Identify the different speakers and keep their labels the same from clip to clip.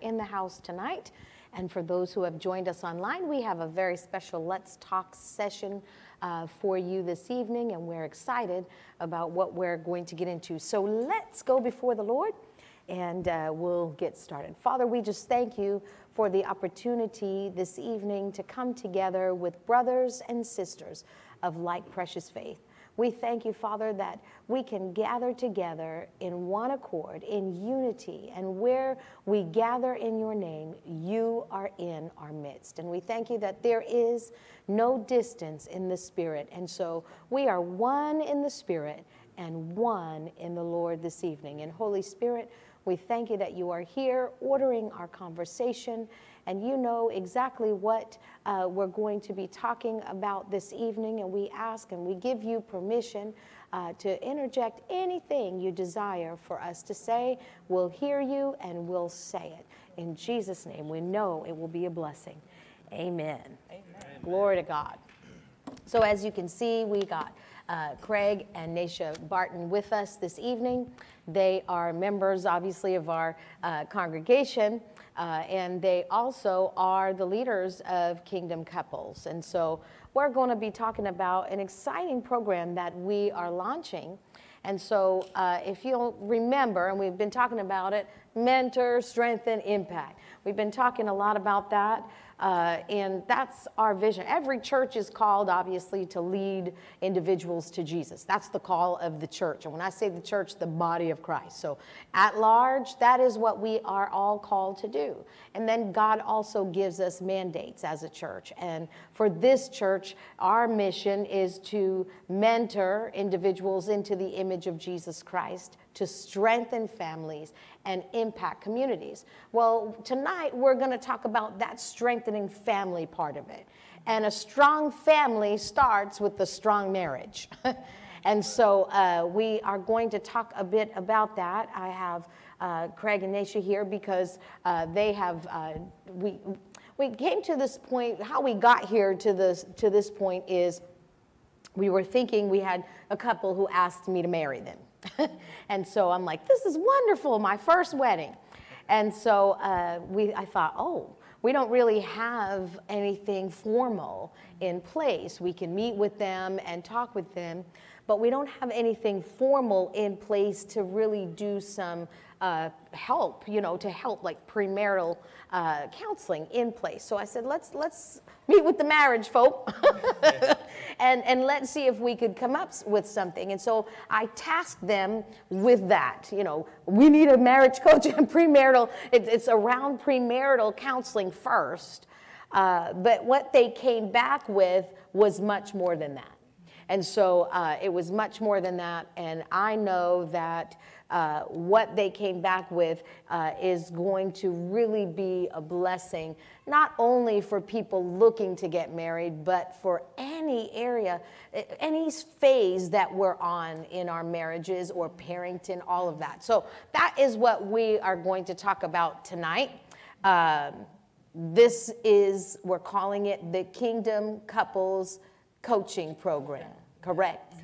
Speaker 1: in the house tonight. And for those who have joined us online, we have a very special Let's Talk session uh, for you this evening, and we're excited about what we're going to get into. So let's go before the Lord and uh, we'll get started. Father, we just thank you for the opportunity this evening to come together with brothers and sisters of like precious faith. We thank you, Father, that we can gather together in one accord, in unity, and where we gather in your name, you are in our midst. And we thank you that there is no distance in the Spirit. And so we are one in the Spirit and one in the Lord this evening. And Holy Spirit, we thank you that you are here ordering our conversation and you know exactly what uh, we're going to be talking about this evening. And we ask and we give you permission uh, to interject anything you desire for us to say. We'll hear you and we'll say it. In Jesus' name, we know it will be a blessing. Amen. Amen. Glory to God. So, as you can see, we got uh, Craig and Nasha Barton with us this evening. They are members, obviously, of our uh, congregation, uh, and they also are the leaders of Kingdom Couples. And so we're going to be talking about an exciting program that we are launching. And so, uh, if you'll remember, and we've been talking about it, mentor, strengthen, impact. We've been talking a lot about that. Uh, and that's our vision. Every church is called, obviously, to lead individuals to Jesus. That's the call of the church. And when I say the church, the body of Christ. So, at large, that is what we are all called to do. And then God also gives us mandates as a church. And for this church, our mission is to mentor individuals into the image of Jesus Christ to strengthen families and impact communities. Well, tonight we're going to talk about that strengthening family part of it. And a strong family starts with a strong marriage. and so uh, we are going to talk a bit about that. I have uh, Craig and Nasha here because uh, they have, uh, we, we came to this point, how we got here to this, to this point is we were thinking we had a couple who asked me to marry them. and so I'm like, this is wonderful, my first wedding. And so uh, we, I thought, oh, we don't really have anything formal in place. We can meet with them and talk with them, but we don't have anything formal in place to really do some uh, help, you know, to help like premarital uh, counseling in place. So I said, let's let's meet with the marriage folk, and and let's see if we could come up with something. And so I tasked them with that. You know, we need a marriage coach and premarital. It, it's around premarital counseling first, uh, but what they came back with was much more than that. And so uh, it was much more than that. And I know that uh, what they came back with uh, is going to really be a blessing, not only for people looking to get married, but for any area, any phase that we're on in our marriages or parenting, all of that. So that is what we are going to talk about tonight. Um, this is, we're calling it the Kingdom Couples Coaching Program, correct?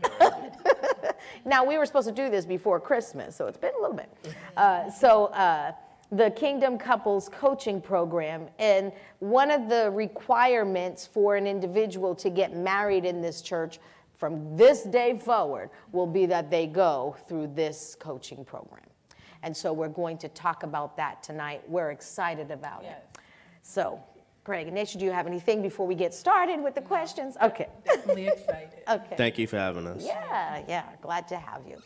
Speaker 1: now, we were supposed to do this before Christmas, so it's been a little bit. Uh, so, uh, the Kingdom Couples Coaching Program, and one of the requirements for an individual to get married in this church from this day forward will be that they go through this coaching program. And so we're going to talk about that tonight. We're excited about yes. it. So, Greg and Nisha, do you have anything before we get started with the no, questions? Okay.
Speaker 2: Definitely excited.
Speaker 1: okay.
Speaker 3: Thank you for having us.
Speaker 1: Yeah, yeah, glad to have you.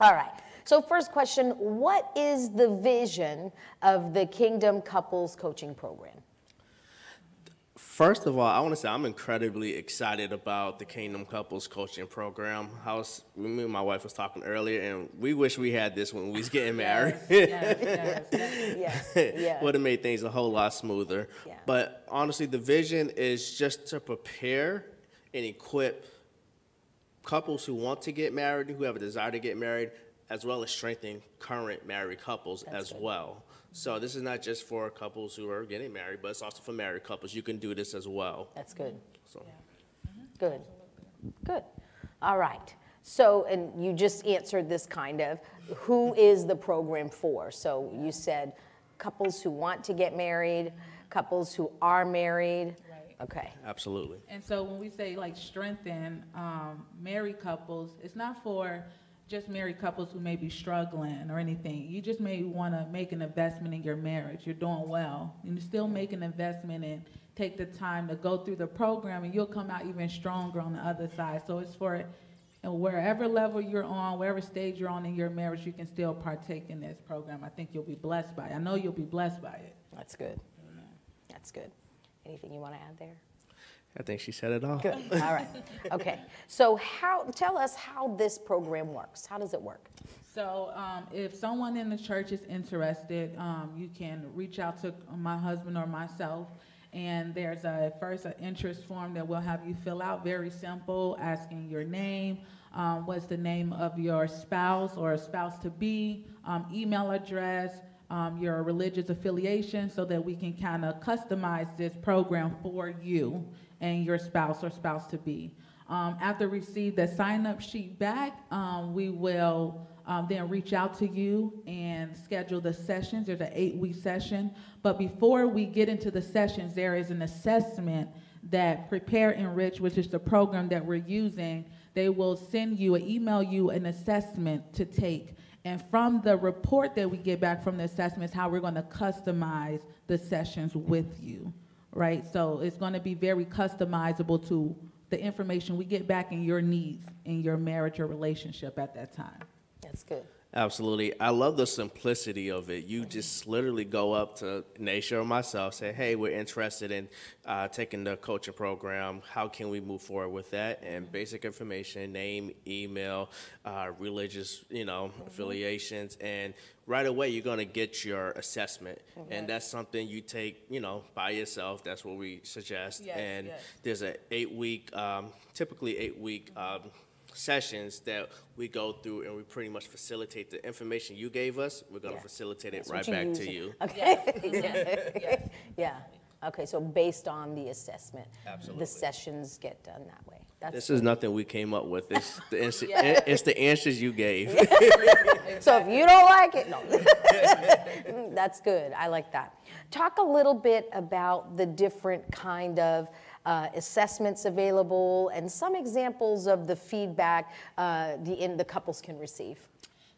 Speaker 1: All right. So, first question What is the vision of the Kingdom Couples Coaching Program?
Speaker 3: First of all, I want to say I'm incredibly excited about the Kingdom Couples Coaching Program. I was, me and my wife was talking earlier, and we wish we had this when we was getting married.
Speaker 1: yes, yes, yes, yes,
Speaker 3: Would have made things a whole lot smoother.
Speaker 1: Yeah.
Speaker 3: But honestly, the vision is just to prepare and equip couples who want to get married, who have a desire to get married, as well as strengthen current married couples That's as good. well. So this is not just for couples who are getting married, but it's also for married couples. You can do this as well.
Speaker 1: That's good.
Speaker 3: So.
Speaker 1: Yeah. Good. Good. All right. So, and you just answered this kind of who is the program for? So you said couples who want to get married, couples who are married?
Speaker 2: Right.
Speaker 1: Okay,
Speaker 3: Absolutely.
Speaker 2: And so when we say like strengthen um, married couples, it's not for just married couples who may be struggling or anything. You just may want to make an investment in your marriage. You're doing well. And you still make an investment and take the time to go through the program, and you'll come out even stronger on the other side. So it's for and wherever level you're on, wherever stage you're on in your marriage, you can still partake in this program. I think you'll be blessed by it. I know you'll be blessed by it.
Speaker 1: that's good. That's good. Anything you want to add there?
Speaker 3: I think she said it all.
Speaker 1: Good, all right, okay. So how, tell us how this program works. How does it work?
Speaker 2: So um, if someone in the church is interested, um, you can reach out to my husband or myself. And there's a first an interest form that we'll have you fill out, very simple, asking your name, um, what's the name of your spouse or spouse to be, um, email address, um, your religious affiliation, so that we can kind of customize this program for you and your spouse or spouse to be. Um, after we receive the sign up sheet back, um, we will um, then reach out to you and schedule the sessions. There's an eight week session. But before we get into the sessions, there is an assessment that Prepare Enrich, which is the program that we're using, they will send you, email you an assessment to take. And from the report that we get back from the assessment is how we're going to customize the sessions with you, right? So it's going to be very customizable to the information we get back in your needs in your marriage or relationship at that time.
Speaker 1: That's good.
Speaker 3: Absolutely. I love the simplicity of it. You just literally go up to Naisha or myself, say, hey, we're interested in uh, taking the coaching program. How can we move forward with that? And basic information, name, email, uh, religious, you know, affiliations. And right away, you're going to get your assessment. And that's something you take, you know, by yourself. That's what we suggest.
Speaker 2: Yes,
Speaker 3: and
Speaker 2: yes.
Speaker 3: there's an eight week, um, typically eight week um, sessions that we go through and we pretty much facilitate the information you gave us. We're going to
Speaker 1: Yeah.
Speaker 3: facilitate it
Speaker 1: That's
Speaker 3: right
Speaker 1: what
Speaker 3: back
Speaker 1: use
Speaker 3: to
Speaker 1: it.
Speaker 3: you.
Speaker 1: Okay. Yeah, Yeah, okay, so based on the assessment.
Speaker 3: Absolutely.
Speaker 1: The sessions get done that way. That's
Speaker 3: This is nothing we came up with. It's the, ans-
Speaker 2: Yeah.
Speaker 3: it's the answers you gave.
Speaker 1: So if you don't like it, no. Mm, that's good. I like that. Talk a little bit about the different kind of uh, assessments available and some examples of the feedback uh, the, in, the couples can receive.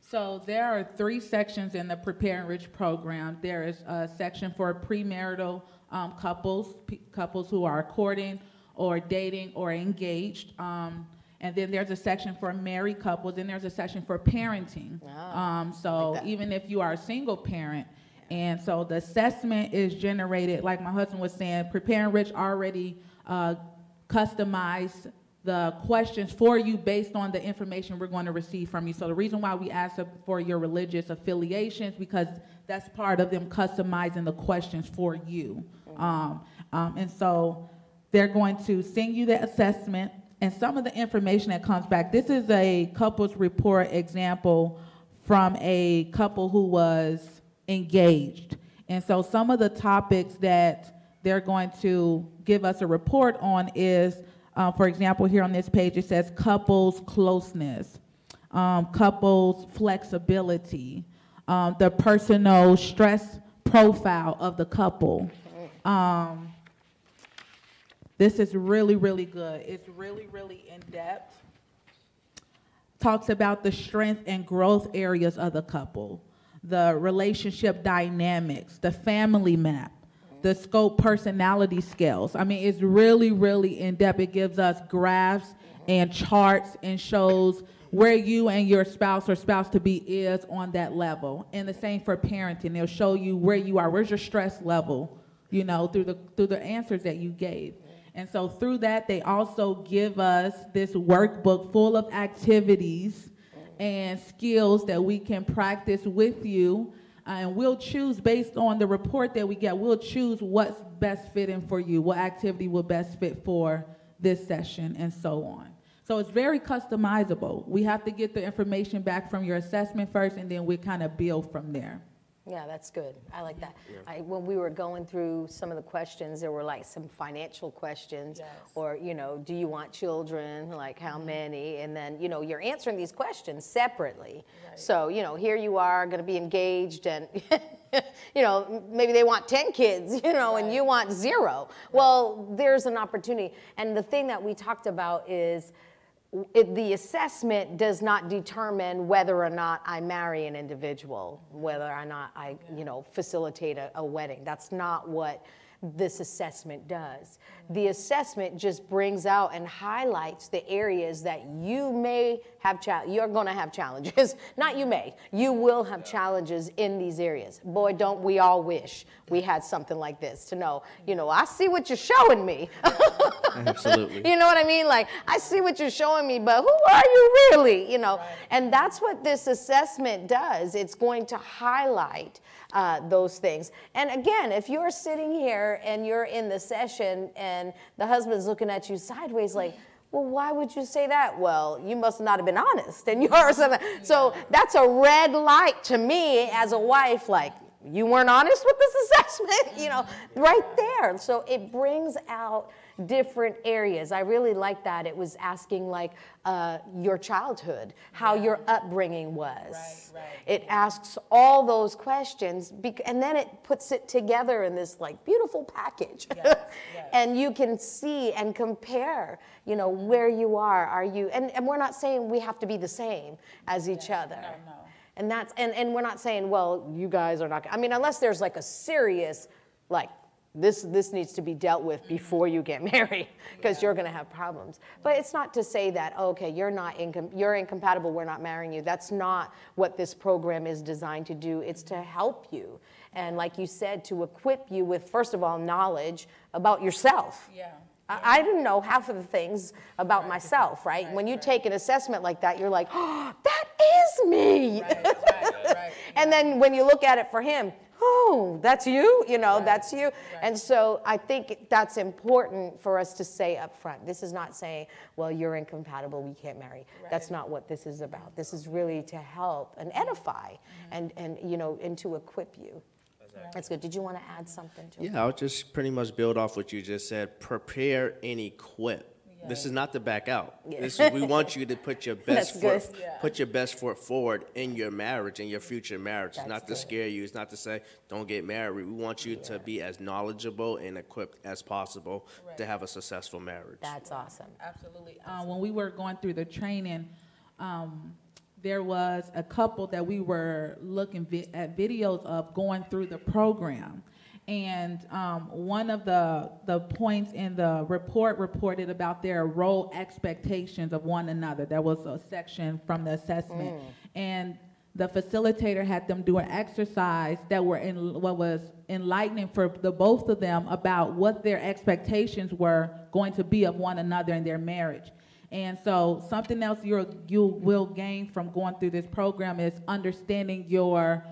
Speaker 2: So there are three sections in the Prepare Enrich program. There is a section for premarital um, couples, couples who are courting or dating or engaged. Um, and then there's a section for married couples, and there's a section for parenting. um, so
Speaker 1: that.
Speaker 2: even if you are a single parent, and so the assessment is generated, like my husband was saying, Prepare Enrich already uh, customized the questions for you based on the information we're going to receive from you. So the reason why we ask for your religious affiliations because that's part of them customizing the questions for you. Um, um, and so they're going to send you the assessment and some of the information that comes back. This is a couples report example from a couple who was engaged. And so some of the topics that they're going to give us a report on is, uh, for example, here on this page, it says couples closeness, um, couples flexibility, um, the personal stress profile of the couple. Um, this is really, really good. It's really, really in depth talks about the strength and growth areas of the couple, the relationship dynamics, the family map, the scope personality scales. I mean, it's really, really in depth. It gives us graphs and charts and shows where you and your spouse or spouse to be is on that level. And the same for parenting. They'll show you where you are. Where's your stress level? You know, through the through the answers that you gave. And so through that, they also give us this workbook full of activities and skills that we can practice with you. And we'll choose based on the report that we get, we'll choose what's best fitting for you, what activity will best fit for this session, and so on. So it's very customizable. We have to get the information back from your assessment first, and then we kind of build from there.
Speaker 1: Yeah, that's good. I like that. I, when we were going through some of the questions, there were like some financial questions,
Speaker 2: Yes.
Speaker 1: or you know, do you want children? Like how mm-hmm. many? And then you know, you're answering these questions separately. So you know, here you are going to be engaged, and you know, maybe they want ten kids, you know, and you want zero. Well, there's an opportunity, and the thing that we talked about is it, the assessment does not determine whether or not I marry an individual, whether or not I, you know, facilitate a, a wedding. That's not what this assessment does. The assessment just brings out and highlights the areas that you may have, cha- you're going to have challenges. not you may, you will have challenges in these areas. Boy, don't we all wish we had something like this to know, you know, I see what you're showing me.
Speaker 3: Absolutely.
Speaker 1: You know what I mean? Like, I see what you're showing me, but who are you really? You know, and that's what this assessment does. It's going to highlight uh, those things. And again, if you're sitting here and you're in the session and the husband's looking at you sideways, like, well, why would you say that? Well, you must not have been honest, and you're something. So that's a red light to me as a wife. Like, you weren't honest with this assessment, you know, right there. So it brings out different areas. I really like that. It was asking like uh, your childhood, how your upbringing was.
Speaker 2: Right, right.
Speaker 1: It asks all those questions, and then it puts it together in this like beautiful package.
Speaker 2: Yes, yes.
Speaker 1: and you can see and compare, you know, where you are. Are you? And, and we're not saying we have to be the same as each other.
Speaker 2: no, no.
Speaker 1: And that's and, and we're not saying, well, you guys are not. I mean, unless there's like a serious, like this this needs to be dealt with before you get married, because you're going to have problems. But it's not to say that oh, okay, you're not incom- you're incompatible. We're not marrying you. That's not what this program is designed to do. It's to help you, and like you said, to equip you with first of all knowledge about yourself.
Speaker 2: Yeah.
Speaker 1: I, I didn't know half of the things about myself, right? When you take an assessment like that, you're like, oh, that is me.
Speaker 2: Right, right, right.
Speaker 1: And then when you look at it for him, oh, that's you, you know, that's you. And so I think that's important for us to say up front. This is not saying, well, you're incompatible, we can't marry. That's not what this is about. This is really to help and edify mm-hmm. and, and, you know, and to equip you. That's good. Did you want to add something to it?
Speaker 3: Yeah, I'll just pretty much build off what you just said. Prepare and equip. This is not to back out.
Speaker 1: Yeah.
Speaker 3: This is, we want you to put your best foot.
Speaker 2: Yeah.
Speaker 3: put your best foot forward in your marriage, in your future marriage. It's
Speaker 1: That's
Speaker 3: not to scare you. It's not to say don't get married. We want you to be as knowledgeable and equipped as possible to have a successful marriage.
Speaker 1: That's awesome.
Speaker 2: Absolutely. Uh, when we were going through the training, um, there was a couple that we were looking vi- at videos of going through the program. And um, one of the, the points in the report reported about their role expectations of one another. There was a section from the assessment. And the facilitator had them do an exercise that were in what was enlightening for the both of them about what their expectations were going to be of one another in their marriage. And so something else you you will gain from going through this program is understanding your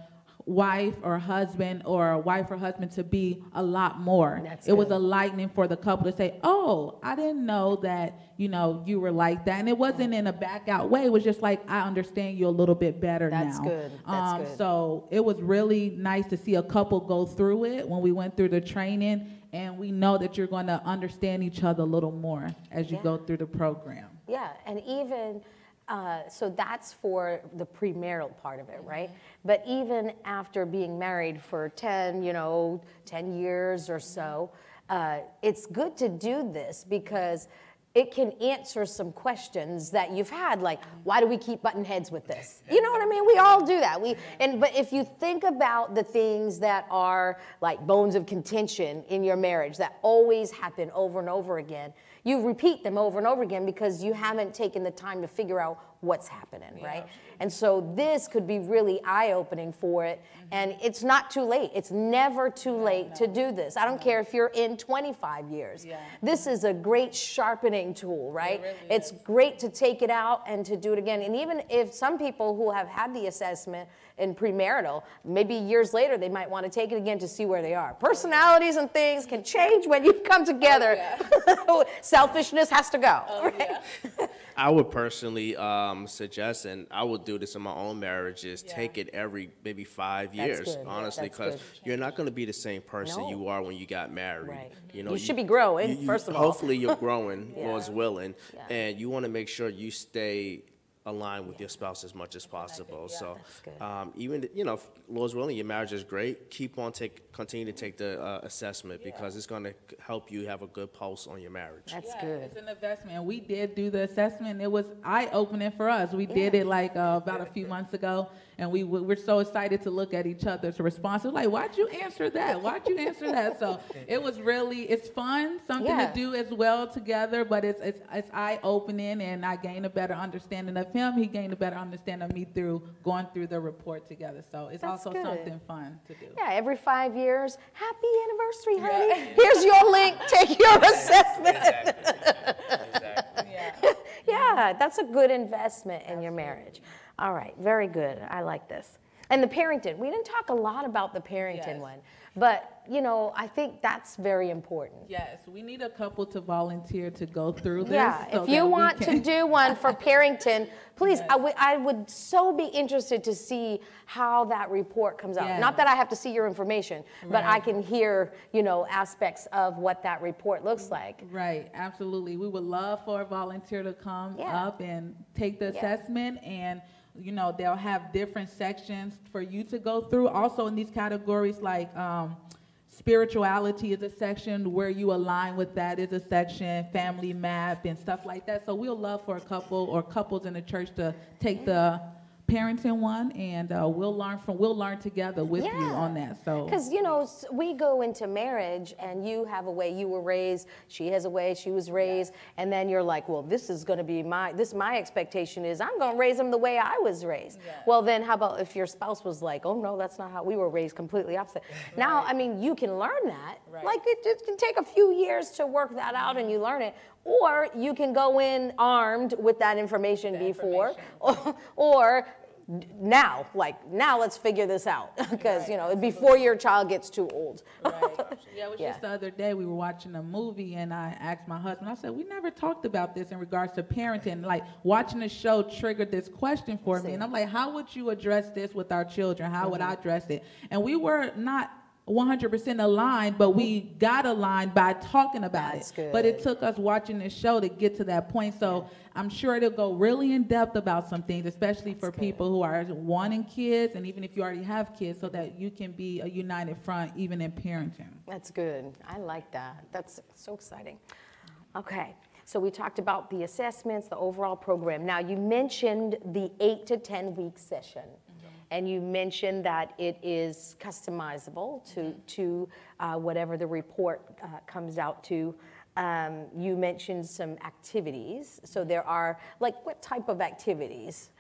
Speaker 2: wife or husband or wife or husband to be a lot more.
Speaker 1: That's
Speaker 2: it was
Speaker 1: good.
Speaker 2: a lightning for the couple to say, "Oh, I didn't know that, you know, you were like that." And it wasn't in a back out way. It was just like, "I understand you a little bit better
Speaker 1: That's
Speaker 2: now."
Speaker 1: good. That's
Speaker 2: um,
Speaker 1: good.
Speaker 2: So it was really nice to see a couple go through it when we went through the training, and we know that you're going to understand each other a little more as you
Speaker 1: Yeah.
Speaker 2: go through the program.
Speaker 1: Yeah, and even, uh, so that's for the premarital part of it, right? But even after being married for 10, you know, 10 years or so, uh, it's good to do this because it can answer some questions that you've had, like, why do we keep button heads with this? You know what I mean? We all do that. We and but if you think about the things that are like bones of contention in your marriage that always happen over and over again, you repeat them over and over again because you haven't taken the time to figure out what's happening, right? And so this could be really eye-opening for it. And it's not too late. It's never too late to do this. I don't care if you're in 25 years.
Speaker 2: Yeah.
Speaker 1: This is a great sharpening tool, right?
Speaker 2: really
Speaker 1: it's great to take it out and to do it again. And even if some people who have had the assessment in premarital, maybe years later they might want to take it again to see where they are. Personalities and things can change when you come together selfishness has to go. right?
Speaker 3: I would personally um, suggest, and I would do this in my own marriage, is
Speaker 2: Yeah.
Speaker 3: take it every maybe five
Speaker 1: That's
Speaker 3: years,
Speaker 1: good.
Speaker 3: honestly, because you're not going to be the same person
Speaker 1: No.
Speaker 3: you are when you got married.
Speaker 1: Right.
Speaker 3: You know,
Speaker 1: You should be growing,
Speaker 3: you- you-
Speaker 1: first of all.
Speaker 3: Hopefully, you're growing,
Speaker 1: Yeah.
Speaker 3: Lord's willing,
Speaker 1: Yeah.
Speaker 3: and you want to make sure you stay aligned with your spouse as much as possible. So,
Speaker 1: That's good.
Speaker 3: um, even you know, if Lord's willing, your marriage is great. Keep on take, continue to take the uh, assessment because it's going to help you have a good pulse on your marriage.
Speaker 1: That's
Speaker 2: Yeah,
Speaker 1: good.
Speaker 2: It's an investment. We did do the assessment. It was eye-opening for us. We did it like uh, about a few months ago, and we w- we're so excited to look at each other's responses. Like, why'd you answer that? Why'd you answer that? So it was really it's fun, something
Speaker 1: Yeah.
Speaker 2: to do as well together. But it's it's, it's eye-opening, and I gained a better understanding of him. He gained a better understanding of me through going through the report together. So it's
Speaker 1: That's
Speaker 2: also
Speaker 1: good.
Speaker 2: something fun to do.
Speaker 1: Yeah, every five years, happy anniversary, honey. Here's your link, take your assessment.
Speaker 2: Yeah.
Speaker 1: Yeah, that's a good investment in your marriage. All right, very good. I like this. And the parenting, we didn't talk a lot about the parenting
Speaker 2: Yes.
Speaker 1: one, but you know, I think that's very important.
Speaker 2: Yes, we need a couple to volunteer to go through this.
Speaker 1: Yeah,
Speaker 2: so
Speaker 1: if you want to do one for Parrington, please,
Speaker 2: Yes.
Speaker 1: I would, so be interested to see how that report comes out. Not that I have to see your information, but I can hear, you know, aspects of what that report looks like.
Speaker 2: Right, absolutely. We would love for a volunteer to come
Speaker 1: Yeah.
Speaker 2: up and take the
Speaker 1: Yeah.
Speaker 2: assessment and, you know, they'll have different sections for you to go through. Also in these categories like, um, spirituality is a section where you align with that is a section, family map and stuff like that. So we'll love for a couple or couples in the church to take the parenting one and, uh, we'll learn from, we'll learn together with you on that, so.
Speaker 1: Because, you know, we go into marriage and you have a way you were raised, she has a way she was raised, and then you're like, well, this is going to be my, this, my expectation is I'm going to raise them the way I was raised. Well, then how about if your spouse was like, oh, no, that's not how we were raised, completely opposite. Now, I mean, you can learn that.
Speaker 2: Right.
Speaker 1: Like, it, it can take a few years to work that out and you learn it. Or you can go in armed with that information before, or d- now, like, now let's figure this out. Because, you know, before your child gets too old.
Speaker 2: Right. Yeah, it was
Speaker 1: Yeah.
Speaker 2: just the other day we were watching a movie and I asked my husband, I said, we never talked about this in regards to parenting. Like watching the show triggered this question for me. And I'm like, how would you address this with our children? How would
Speaker 1: Mm-hmm.
Speaker 2: I address it? And we were not 100% aligned, but we got aligned by talking about
Speaker 1: That's
Speaker 2: it. But it took us watching this show to get to that point. So I'm sure it'll go really in depth about some things, especially for
Speaker 1: good.
Speaker 2: people who are wanting kids, and even if you already have kids, so that you can be a united front even in parenting.
Speaker 1: That's good. I like that. That's so exciting. Okay, so we talked about the assessments, the overall program. Now, you mentioned the eight to 10 week session. And you mentioned that it is customizable to, to uh, whatever the report uh, comes out to. Um, you mentioned some activities. So there are, like, what type of activities?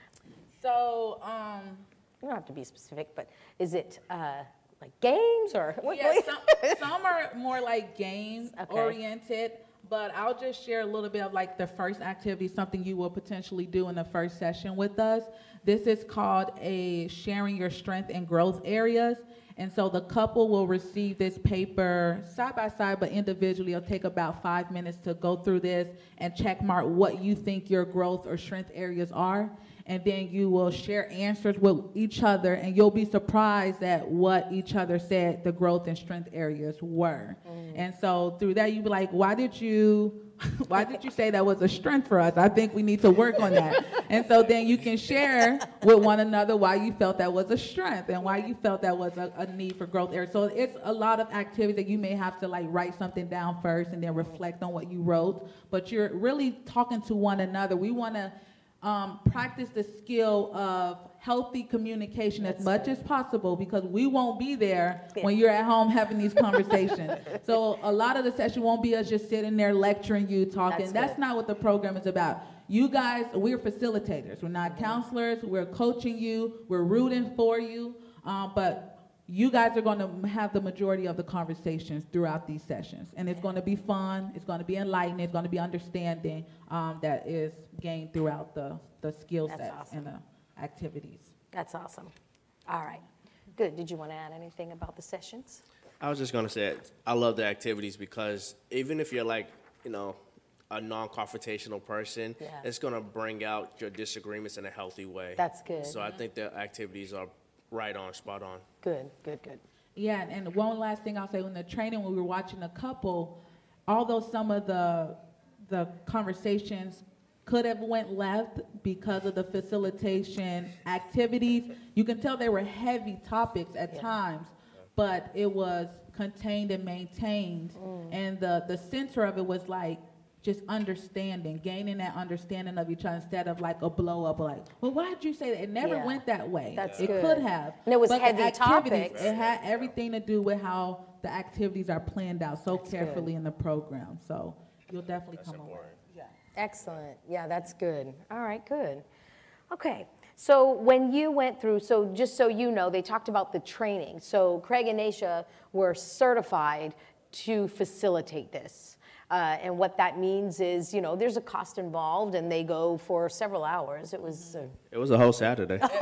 Speaker 2: So, um,
Speaker 1: You don't have to be specific, but is it uh, like games or? what-
Speaker 2: yeah, some, some are more like game
Speaker 1: Okay.
Speaker 2: oriented, but I'll just share a little bit of like the first activity, something you will potentially do in the first session with us. This is called a sharing your strength and growth areas. And so the couple will receive this paper side by side, but individually. It'll take about five minutes to go through this and check mark what you think your growth or strength areas are. And then you will share answers with each other, and you'll be surprised at what each other said the growth and strength areas were. Mm. And so through that, you'd be like, why did you? Why did you say that was a strength for us? I think we need to work on that. And so then you can share with one another why you felt that was a strength and why you felt that was a, a need for growth area. So it's a lot of activities that you may have to like write something down first and then reflect on what you wrote. But you're really talking to one another. We want to um, practice the skill of healthy communication as much as possible because we won't be there when you're at home having these conversations. so a lot of the session won't be us just sitting there lecturing you, talking.
Speaker 1: That's
Speaker 2: That's not what the program is about. You guys, we're facilitators. We're not counselors. We're coaching you. We're rooting for you. Um, but you guys are going to have the majority of the conversations throughout these sessions. And it's going to be fun. It's going to be enlightening. It's going to be understanding um, that is gained throughout the, the skill
Speaker 1: That's
Speaker 2: sets
Speaker 1: awesome.
Speaker 2: and the activities.
Speaker 1: That's awesome. All right, good. Did you want to add anything about the sessions?
Speaker 3: I was just gonna say, I love the activities because even if you're like, you know, a non-confrontational person,
Speaker 1: Yeah.
Speaker 3: it's gonna bring out your disagreements in a healthy way.
Speaker 1: That's good.
Speaker 3: So I think the activities are right on, spot on.
Speaker 1: Good, good, good.
Speaker 2: Yeah, and, and one last thing I'll say, when the training, when we were watching a couple, although some of the, the conversations could have went left because of the facilitation activities, you can tell they were heavy topics at
Speaker 1: Yeah.
Speaker 2: times, but it was contained and maintained.
Speaker 1: Mm.
Speaker 2: And the, the center of it was like, just understanding, gaining that understanding of each other instead of like a blow up, like, well, why did you say that? It never
Speaker 1: Yeah.
Speaker 2: went that way.
Speaker 1: That's
Speaker 2: it
Speaker 1: good.
Speaker 2: could have.
Speaker 1: And it was
Speaker 2: But the
Speaker 1: heavy
Speaker 2: activities,
Speaker 1: topics.
Speaker 2: It had everything to do with how the activities are planned out so
Speaker 1: good.
Speaker 2: carefully in the program. So you'll definitely come away. Yeah.
Speaker 1: Excellent. Yeah, that's good. All right, good. Okay. So when you went through, so just so you know, they talked about the training. So Craig and Nasha were certified to facilitate this. Uh, and what that means is, you know, there's a cost involved, and they go for several hours. It was uh,
Speaker 3: It was a whole Saturday.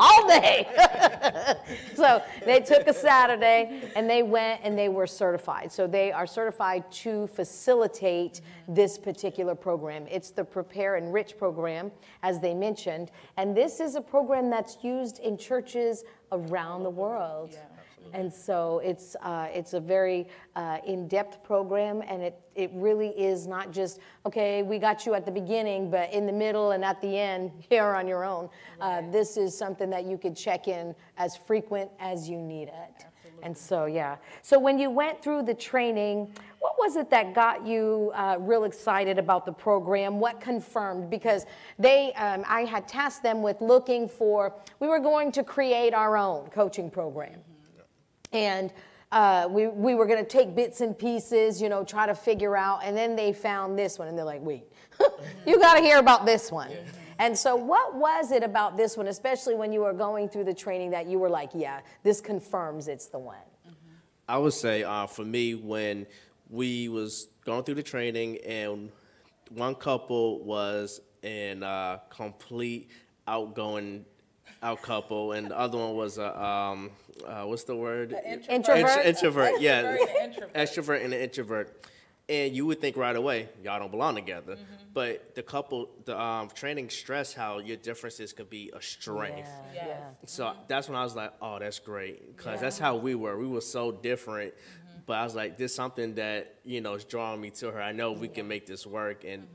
Speaker 1: all day. so they took a Saturday and they went and they were certified. So they are certified to facilitate this particular program. It's the Prepare Enrich program, as they mentioned. And this is a program that's used in churches around the world. And so it's, uh, it's a very uh, in-depth program, and it, it really is not just, okay, we got you at the beginning, but in the middle and at the end, you're on your own. Uh, this is something that you could check in as frequent as you need it. And so, yeah. So when you went through the training, what was it that got you uh, real excited about the program? What confirmed? Because they, um, I had tasked them with looking for, we were going to create our own coaching program. And uh, we, we were going to take bits and pieces, you know, try to figure out. And then they found this one, and they're like, wait, you got to hear about this one. And so, what was it about this one, especially when you were going through the training, that you were like, yeah, this confirms it's the one?
Speaker 3: I would say uh, for me, when we was going through the training, and one couple was in uh, complete outgoing out couple, and the other one was a um, uh, what's the word?
Speaker 1: Introvert?
Speaker 3: Intro- introvert, yeah,
Speaker 2: Extrovert and introvert.
Speaker 3: extrovert and an introvert. And you would think right away, y'all don't belong together.
Speaker 1: Mm-hmm.
Speaker 3: But the couple, the um, training stressed how your differences could be a strength.
Speaker 1: Yeah, yeah.
Speaker 3: So that's when I was like, oh, that's great. Because that's how we were. We were so different.
Speaker 1: Mm-hmm.
Speaker 3: But I was like, this is something that, you know, is drawing me to her. I know we can make this work. And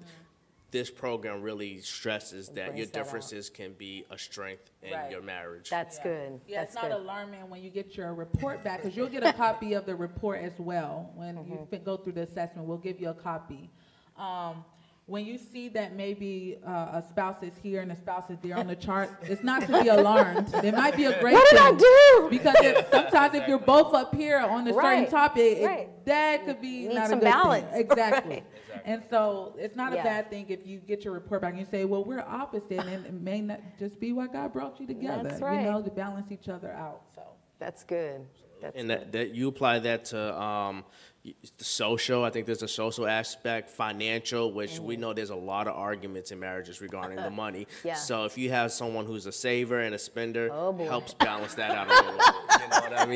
Speaker 3: this program really stresses that your
Speaker 1: brings that out.
Speaker 3: differences can be a strength in
Speaker 2: Right.
Speaker 3: your marriage.
Speaker 1: That's good.
Speaker 2: Yeah,
Speaker 1: That's
Speaker 2: it's not
Speaker 1: good.
Speaker 2: alarming when you get your report back, because you'll get a copy of the report as well. When you
Speaker 1: Mm-hmm.
Speaker 2: fin- go through the assessment, we'll give you a copy. Um, when you see that maybe uh, a spouse is here and a spouse is there on the chart, it's not to be alarmed. It might be a great
Speaker 1: What did I
Speaker 2: thing.
Speaker 1: do?
Speaker 2: Because it, sometimes if you're both up here on a
Speaker 1: Right,
Speaker 2: certain topic, it-
Speaker 1: right.
Speaker 2: that could be
Speaker 1: Need
Speaker 2: not
Speaker 1: some
Speaker 2: a good
Speaker 1: balance,
Speaker 2: thing. Exactly.
Speaker 1: right.
Speaker 2: And so it's not
Speaker 1: Yeah.
Speaker 2: a bad thing if you get your report back and you say, well, we're opposite, and it may not just be why God brought you together.
Speaker 1: That's right.
Speaker 2: You know, to balance each other out. So.
Speaker 1: That's good. That's
Speaker 3: And that, that you apply that to um, y- the social. I think there's a social aspect, financial, which we know there's a lot of arguments in marriages regarding the money.
Speaker 1: Mm-hmm. Yeah.
Speaker 3: So if you have someone who's a saver and a spender,
Speaker 1: Oh, boy.
Speaker 3: helps balance that out a little bit. You know what I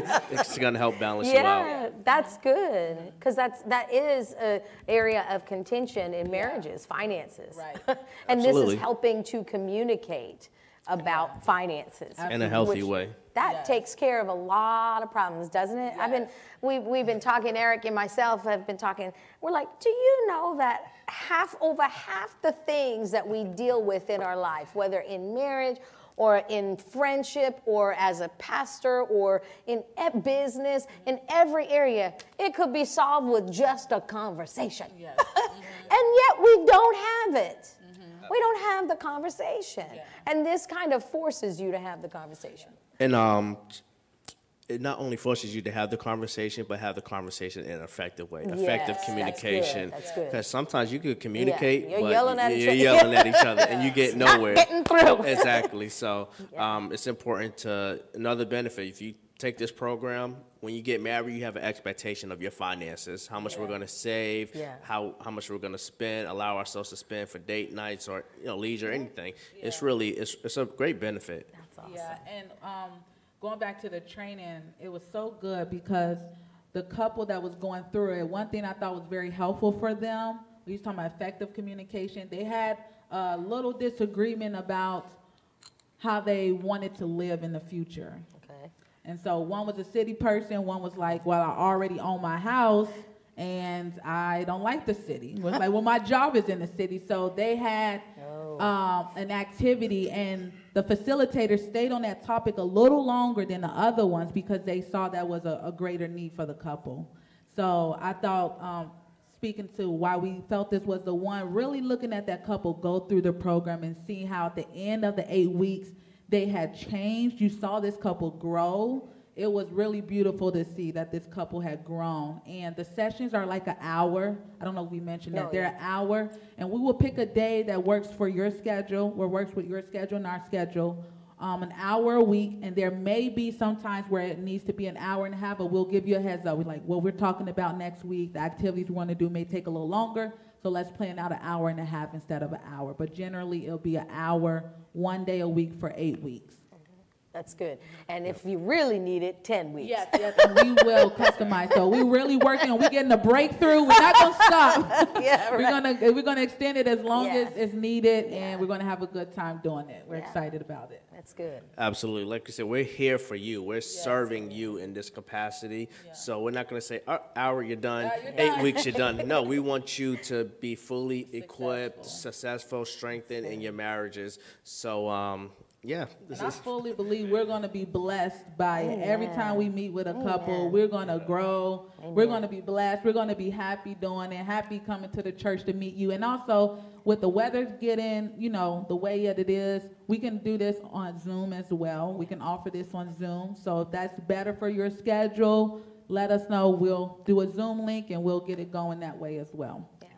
Speaker 3: mean? it's gonna help balance you out.
Speaker 1: Yeah, that's good because that's that is a area of contention in marriages, finances.
Speaker 2: Right.
Speaker 1: and this is helping to communicate about finances
Speaker 3: In a healthy
Speaker 1: which-
Speaker 3: way.
Speaker 1: That
Speaker 2: Yes.
Speaker 1: takes care of a lot of problems, doesn't it? I've been
Speaker 2: Yes.
Speaker 1: we we've been talking. Eric and myself have been talking. We're like, do you know that half over half the things that we deal with in our life, whether in marriage or in friendship or as a pastor or in business, in every area, it could be solved with just a conversation.
Speaker 2: Yes. Mm-hmm.
Speaker 1: and yet we don't have it. Mm-hmm. We don't have the conversation. And this kind of forces you to have the conversation.
Speaker 3: And um, it not only forces you to have the conversation, but have the conversation in an effective way, effective
Speaker 1: Yes, good,
Speaker 3: communication.
Speaker 1: that's good.
Speaker 3: Because sometimes you could communicate,
Speaker 1: you're
Speaker 3: but
Speaker 1: yelling at each
Speaker 3: you're
Speaker 1: other.
Speaker 3: yelling at each other, and you get
Speaker 1: Not
Speaker 3: nowhere.
Speaker 1: getting through.
Speaker 3: exactly. So um, it's important to another benefit. If you take this program, when you get married, you have an expectation of your finances, how much we're going to save,
Speaker 1: Yeah.
Speaker 3: how how much we're going to spend, allow ourselves to spend for date nights or you know leisure, anything. It's really it's it's a great benefit.
Speaker 1: Awesome.
Speaker 2: Yeah, and um, going back to the training, it was so good because the couple that was going through it, one thing I thought was very helpful for them We was talking about effective communication. They had a little disagreement about how they wanted to live in the future.
Speaker 1: Okay.
Speaker 2: And so one was a city person, one was like, well, I already own my house and I don't like the city. Was like, well, my job is in the city. So they had
Speaker 1: Oh.
Speaker 2: um, an activity and the facilitator stayed on that topic a little longer than the other ones because they saw that was a, a greater need for the couple. So I thought, um, speaking to why we felt this was the one, really looking at that couple go through the program and seeing how at the end of the eight weeks they had changed. You saw this couple grow. It was really beautiful to see that this couple had grown. And the sessions are like an hour. I don't know if we mentioned
Speaker 1: No,
Speaker 2: that. They're an hour. And we will pick a day that works for your schedule, or works with your schedule and our schedule. Um, an hour a week, and there may be sometimes where it needs to be an hour and a half, but we'll give you a heads up. We're like, what we're talking about next week, the activities we want to do may take a little longer, so let's plan out an hour and a half instead of an hour. But generally, it'll be an hour, one day a week for eight weeks.
Speaker 1: That's good. And if you really need it, 10 weeks.
Speaker 2: Yes, yes, and we will customize. So we're really working on, we getting a breakthrough. We're not gonna stop.
Speaker 1: Yeah,
Speaker 2: We're
Speaker 1: right.
Speaker 2: gonna, we're gonna extend it as long
Speaker 1: Yeah.
Speaker 2: as is needed,
Speaker 1: Yeah.
Speaker 2: and we're gonna have a good time doing it. We're
Speaker 1: Yeah.
Speaker 2: excited about it.
Speaker 1: That's good.
Speaker 3: Absolutely. Like you said, we're here for you. We're serving you in this capacity. So we're not going to say, "Uh, hour, you're done.
Speaker 2: Yeah, you're
Speaker 3: Eight
Speaker 2: done."
Speaker 3: weeks, you're done. No, we want you to be fully equipped, successful, strengthened in your marriages. So, um, yeah, this
Speaker 2: And I fully believe we're gonna be blessed by it. Every time we meet with a couple,
Speaker 1: Amen.
Speaker 2: we're gonna grow. We're gonna be blessed. We're gonna be happy doing it, happy coming to the church to meet you. And also, with the weather getting, you know, the way that it is, we can do this on Zoom as well. We can offer this on Zoom. So if that's better for your schedule, let us know. We'll do a Zoom link and we'll get it going that way as well.
Speaker 1: Yeah.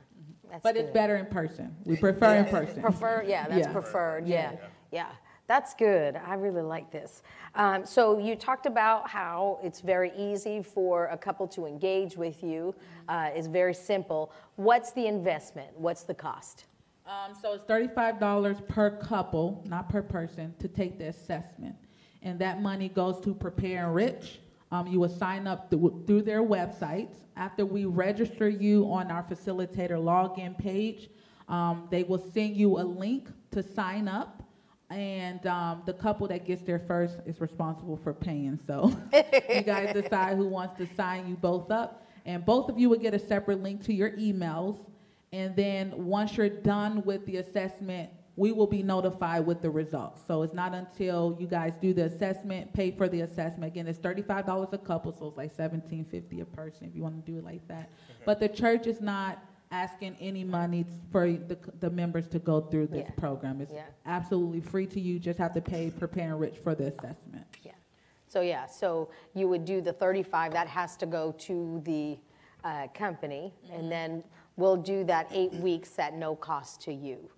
Speaker 1: That's
Speaker 2: But it's better in person. We prefer in person.
Speaker 1: Prefer, yeah, that's
Speaker 2: Yeah.
Speaker 1: preferred, yeah, yeah. That's good. I really like this. Um, so you talked about how it's very easy for a couple to engage with you. Uh, it's very simple. What's the investment? What's the cost?
Speaker 2: Um, so it's thirty-five dollars per couple, not per person, to take the assessment. And that money goes to Prepare Enrich. Um, you will sign up through, through their websites. After we register you on our facilitator login page, um, they will send you a link to sign up. And, um, the couple that gets there first is responsible for paying, so you guys decide who wants to sign you both up. And both of you will get a separate link to your emails. And then once you're done with the assessment, we will be notified with the results. So it's not until you guys do the assessment, pay for the assessment. Again, it's thirty-five dollars a couple, so it's like seventeen fifty a person if you want to do it like that. But the church is not asking any money for the, the members to go through this
Speaker 1: Yeah.
Speaker 2: program. It's
Speaker 1: Yeah.
Speaker 2: absolutely free to you, just have to pay Prepare Enrich for the assessment.
Speaker 1: Yeah. So, yeah, so you would do the 35, that has to go to the uh, company, and then we'll do that eight weeks at no cost to you.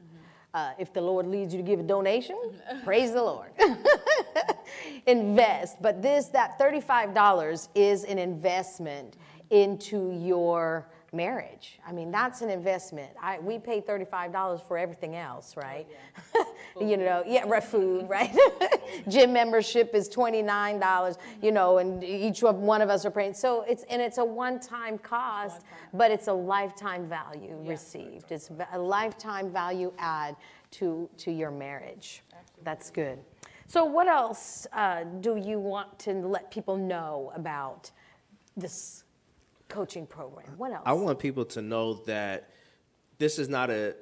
Speaker 1: Uh, If the Lord leads you to give a donation, praise the Lord. Invest, but this, that $35 is an investment into your marriage. I mean, that's an investment. I, we pay $35 for everything else, right? you know, yeah, right, food, right? Gym membership is $29, you know, and each one of us are paying. So it's, and it's a one-time cost, but it's a lifetime value received. It's a lifetime value add to, to your marriage. That's good. So what else uh, do you want to let people know about this coaching program? What else?
Speaker 3: I want people to know that this is not a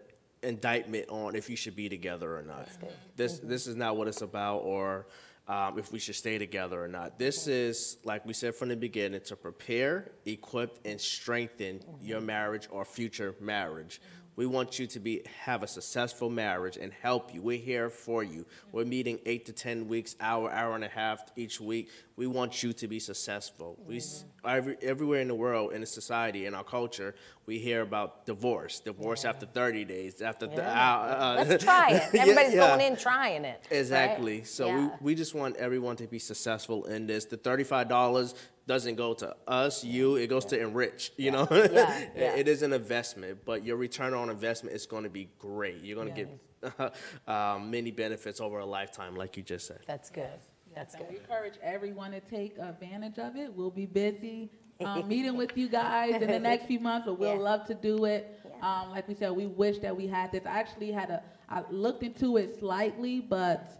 Speaker 3: indictment on if you should be together or not. This this is not what it's about, or um, if we should stay together or not. This is like we said from the beginning to prepare, equip, and strengthen your marriage or future marriage. We want you to be have a successful marriage and help you. We're here for you. We're meeting eight to ten weeks, hour, hour and a half each week. We want you to be successful. We every, everywhere in the world, in the society, in our culture, we hear about divorce. Divorce after thirty days, after the,
Speaker 1: Yeah.
Speaker 3: uh, uh,
Speaker 1: Let's try it. Everybody's
Speaker 3: yeah.
Speaker 1: going in trying it. right?
Speaker 3: Exactly. So
Speaker 1: Yeah.
Speaker 3: we, we just want everyone to be successful in this. The thirty-five dollars doesn't go to us, you. It goes to enrich. You know,
Speaker 1: Yeah,
Speaker 3: It-
Speaker 1: yeah.
Speaker 3: it is an investment, but your return on investment is going to be great. You're going to get um, many benefits over a lifetime, like you just said.
Speaker 1: That's good. That's
Speaker 2: And we encourage everyone to take advantage of it. We'll be busy um, meeting with you guys in the next few months, but we'll
Speaker 1: Yeah.
Speaker 2: love to do it. Um, like we said, we wish that we had this. I actually had a, I looked into it slightly, but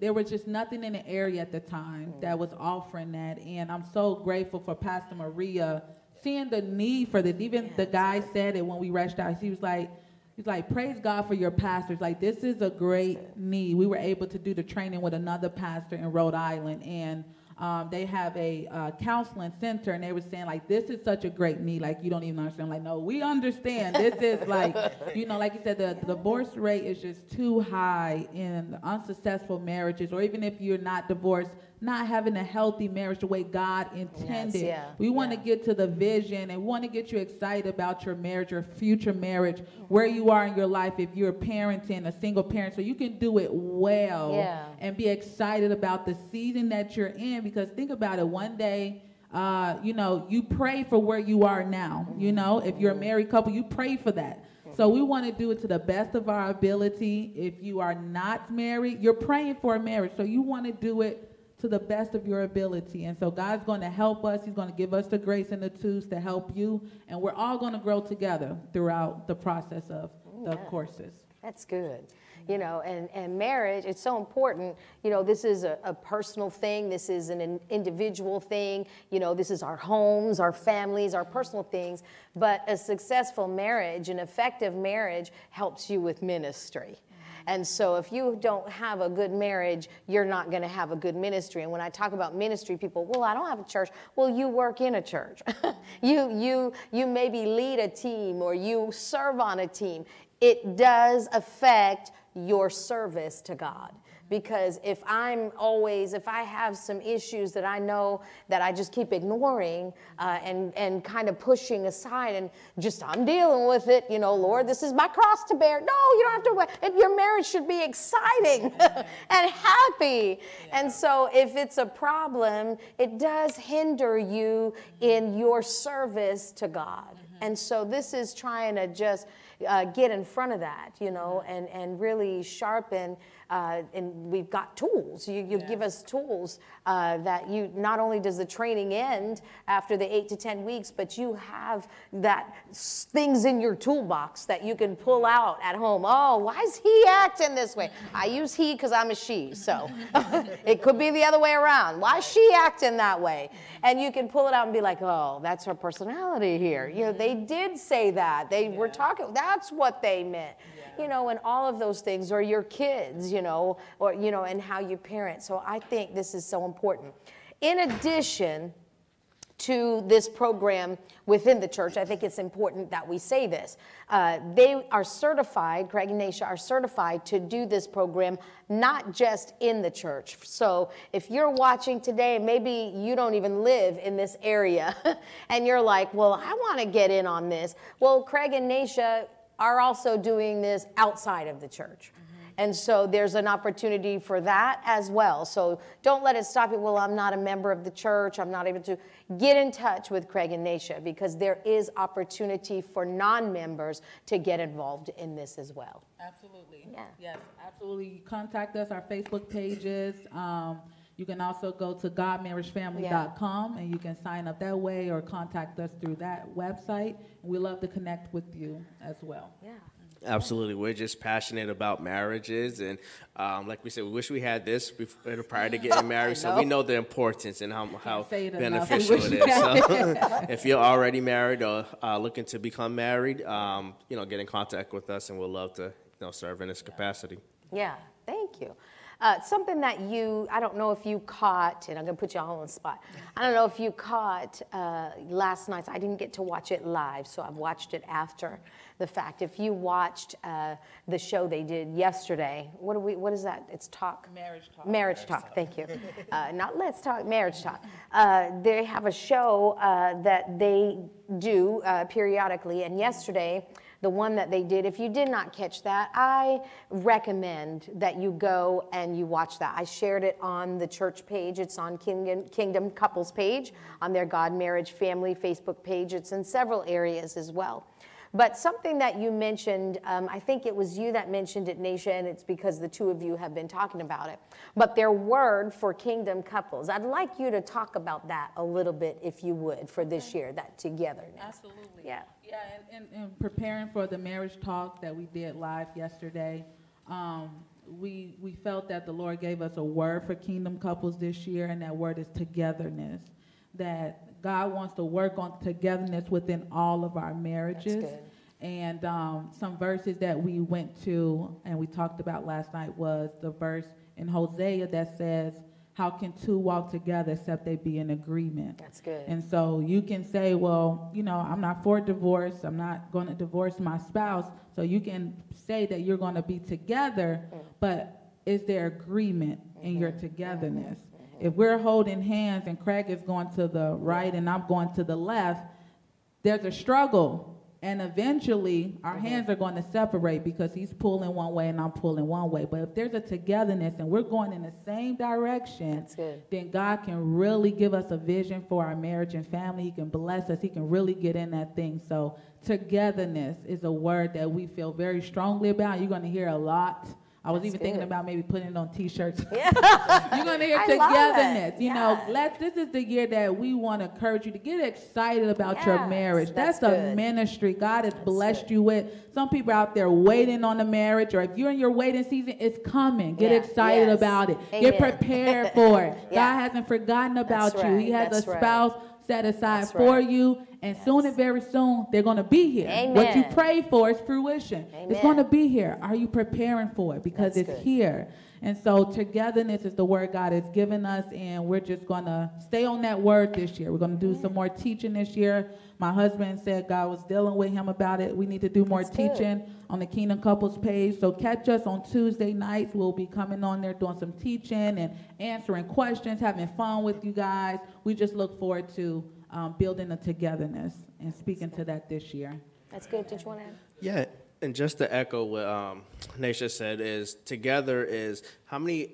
Speaker 2: there was just nothing in the area at the time that mm. was offering that. And I'm so grateful for Pastor Maria seeing the need for this. Even the guy said it when we rushed out. He was like, he's like, praise God for your pastors. Like this is a great need. We were able to do the training with another pastor in Rhode Island, and um, they have a uh, counseling center, and they were saying like, this is such a great need. Like you don't even understand. I'm like, no, we understand. This is like, you know, like you said, the, the divorce rate is just too high in unsuccessful marriages, or even if you're not divorced, not having a healthy marriage the way God intended.
Speaker 1: yeah,
Speaker 2: we want to
Speaker 1: yeah.
Speaker 2: get to the vision and want to get you excited about your marriage, your future marriage, where you are in your life if you're parenting, a single parent, so you can do it well
Speaker 1: Yeah.
Speaker 2: and be excited about the season that you're in. Because think about it, one day, uh, you know, you pray for where you are now. You know, if you're a married couple, you pray for that. So we want to do it to the best of our ability. If you are not married, you're praying for a marriage. So you want to do it to the best of your ability. And so God's going to help us. He's going to give us the grace and the tools to help you. And we're all going to grow together throughout the process of the courses.
Speaker 1: That's good. You know, and, and marriage, it's so important. You know, this is a, a personal thing, this is an in- individual thing. You know, this is our homes, our families, our personal things. But a successful marriage, an effective marriage, helps you with ministry. And so, if you don't have a good marriage, you're not going to have a good ministry. And when I talk about ministry, people, well, I don't have a church. Well, you work in a church. you, you, you maybe lead a team or you serve on a team. It does affect your service to God. Because if I'm always, if I have some issues that I know that I just keep ignoring uh, and, and kind of pushing aside and just I'm dealing with it, you know, Lord, this is my cross to bear. No, you don't have to wait. And your marriage should be exciting and happy. And so if it's a problem, it does hinder you in your service to God. And so this is trying to just uh, get in front of that, you know, and, and really sharpen. Uh, and we've got tools. You, you give us tools uh, that you not only does the training end after the eight to 10 weeks, but you have that things in your toolbox that you can pull out at home. Oh, why is he acting this way? I use he because I'm a she, so it could be the other way around. Why is she acting that way? And you can pull it out and be like, oh, that's her personality here. You know, they did say that. They were talking, that's what they meant. You know, and all of those things, or your kids, you know, or, you know, and how you parent. So I think this is so important. In addition, to this program within the church, I think it's important that we say this. Uh, they are certified, Craig and Nasha are certified to do this program not just in the church. So if you're watching today, maybe you don't even live in this area, and you're like, well, I want to get in on this. Well, Craig and Nasha are also doing this outside of the church. And so there's an opportunity for that as well. So don't let it stop you. Well, I'm not a member of the church. I'm not able to. Get in touch with Craig and Nasha because there is opportunity for non members to get involved in this as well.
Speaker 2: Absolutely.
Speaker 1: Yeah.
Speaker 2: Yes, absolutely. Contact us, our Facebook pages. Um, you can also go to godmarriagefamily.com and you can sign up that way or contact us through that website. We love to connect with you as well.
Speaker 1: Yeah.
Speaker 3: Absolutely, we're just passionate about marriages, and um, like we said, we wish we had this before, prior to getting married, so we know the importance and how how
Speaker 2: it
Speaker 3: beneficial
Speaker 2: We
Speaker 3: it
Speaker 2: wish
Speaker 3: is.
Speaker 2: we had
Speaker 3: So, if you're already married or uh, looking to become married, um, you know, get in contact with us, and we'll love to you know serve in this capacity.
Speaker 1: Yeah, thank you. Uh, something that you, I don't know if you caught, and I'm going to put you all on the spot. I don't know if you caught uh, last night. I didn't get to watch it live, so I've watched it after the fact. If you watched uh, the show they did yesterday, what do we? What is that? It's talk.
Speaker 2: Marriage Talk.
Speaker 1: Marriage talk. Thank you. Uh, not let's talk. Marriage talk. Uh, they have a show uh, that they do uh, periodically, and yesterday the one that they did. If you did not catch that, I recommend that you go and you watch that. I shared it on the church page. It's on Kingdom, Kingdom Couples page, on their God Marriage Family Facebook page. It's in several areas as well. But something that you mentioned, um, I think it was you that mentioned it, Nasha, and it's because the two of you have been talking about it. But their word for kingdom couples. I'd like you to talk about that a little bit, if you would, for this year, that togetherness.
Speaker 2: Absolutely.
Speaker 1: Yeah.
Speaker 2: Yeah, and, and, and preparing for the marriage talk that we did live yesterday, um, we, we felt that the Lord gave us a word for kingdom couples this year, and that word is togetherness. That God wants to work on togetherness within all of our marriages. And um, some verses that we went to and we talked about last night was the verse in Hosea that says, How can two walk together except they be in agreement?
Speaker 1: That's good.
Speaker 2: And so you can say, well, you know, I'm not for divorce. I'm not going to divorce my spouse. So you can say that you're going to be together, mm-hmm. but is there agreement in your mm-hmm. togetherness? Mm-hmm. If we're holding hands and Craig is going to the right and I'm going to the left, there's a struggle. And eventually, our hands are going to separate because he's pulling one way and I'm pulling one way. But if there's a togetherness and we're going in the same direction, then God can really give us a vision for our marriage and family. He can bless us. He can really get in that thing. So, togetherness is a word that we feel very strongly about. You're going to hear a lot. I was
Speaker 1: That's
Speaker 2: even thinking about maybe putting it on T-shirts.
Speaker 1: Yeah.
Speaker 2: You're gonna hear togetherness. You know, let's. This is the year that we want to encourage you to get excited about your marriage.
Speaker 1: that's
Speaker 2: That's, a
Speaker 1: good.
Speaker 2: ministry God has blessed
Speaker 1: good.
Speaker 2: you with. Some people out there waiting on the marriage, or if you're in your waiting season, it's coming. Get
Speaker 1: Yeah,
Speaker 2: excited
Speaker 1: yes.
Speaker 2: about it.
Speaker 1: Amen.
Speaker 2: Get prepared for it.
Speaker 1: Yeah.
Speaker 2: God hasn't forgotten about
Speaker 1: That's
Speaker 2: you. He has
Speaker 1: that's
Speaker 2: a
Speaker 1: right.
Speaker 2: Set aside
Speaker 1: That's
Speaker 2: for
Speaker 1: right.
Speaker 2: you, and soon and very soon they're gonna be here. What you pray for is fruition.
Speaker 1: Amen.
Speaker 2: It's gonna be here. Are you preparing for it? Because
Speaker 1: That's
Speaker 2: it's
Speaker 1: good.
Speaker 2: here. And so togetherness is the word God has given us, and we're just gonna stay on that word this year. We're gonna do some more teaching this year. My husband said God was dealing with him about it. We need to do more
Speaker 1: That's good.
Speaker 2: teaching on the Kingdom Couples page. So catch us on Tuesday nights. We'll be coming on there doing some teaching and answering questions, having fun with you guys. We just look forward to um, building a togetherness and speaking to that this year.
Speaker 1: That's good. Did you want to add?
Speaker 3: Yeah, and just to echo what um, said is together is how many,